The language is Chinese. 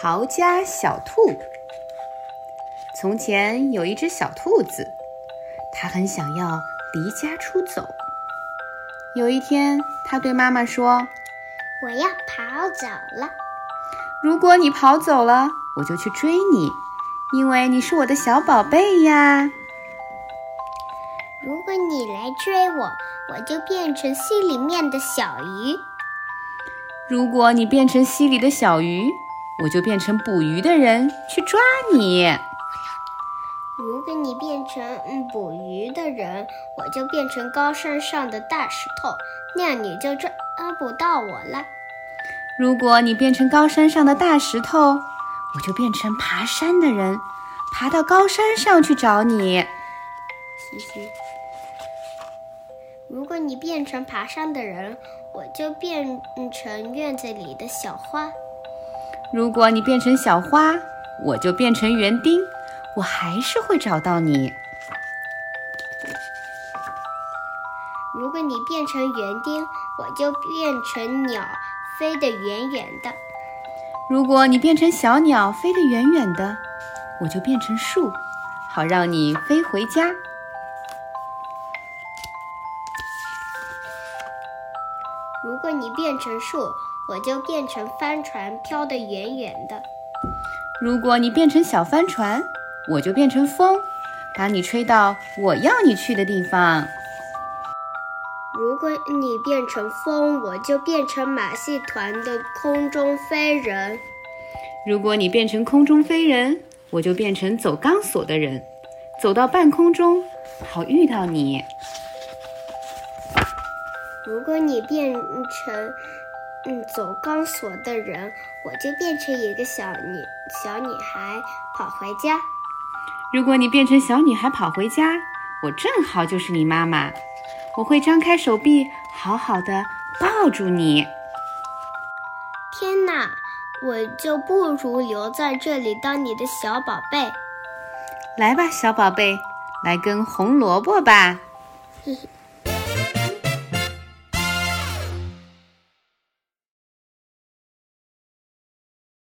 逃家小兔。从前有一只小兔子，它很想要离家出走。有一天，它对妈妈说：“我要跑走了。如果你跑走了，我就去追你，因为你是我的小宝贝呀。如果你来追我，我就变成溪里面的小鱼。如果你变成溪里的小鱼，我就变成捕鱼的人去抓你。如果你变成嗯捕鱼的人，我就变成高山上的大石头，那样你就抓不到我了。如果你变成高山上的大石头，我就变成爬山的人，爬到高山上去找你。嘻嘻。如果你变成爬山的人，我就变成院子里的小花。如果你变成小花，我就变成园丁，我还是会找到你。如果你变成园丁，我就变成鸟，飞得远远的。如果你变成小鸟，飞得远远的，我就变成树，好让你飞回家。如果你变成树，我就变成帆船，飘得远远的。如果你变成小帆船，我就变成风，把你吹到我要你去的地方。如果你变成风，我就变成马戏团的空中飞人。如果你变成空中飞人，我就变成走钢索的人，走到半空中，好遇到你。如果你变成嗯走钢索的人，我就变成一个小女小女孩跑回家。如果你变成小女孩跑回家，我正好就是你妈妈，我会张开手臂，好好的抱住你。天哪，我就不如留在这里当你的小宝贝。来吧，小宝贝，来根红萝卜吧。嘿嘿。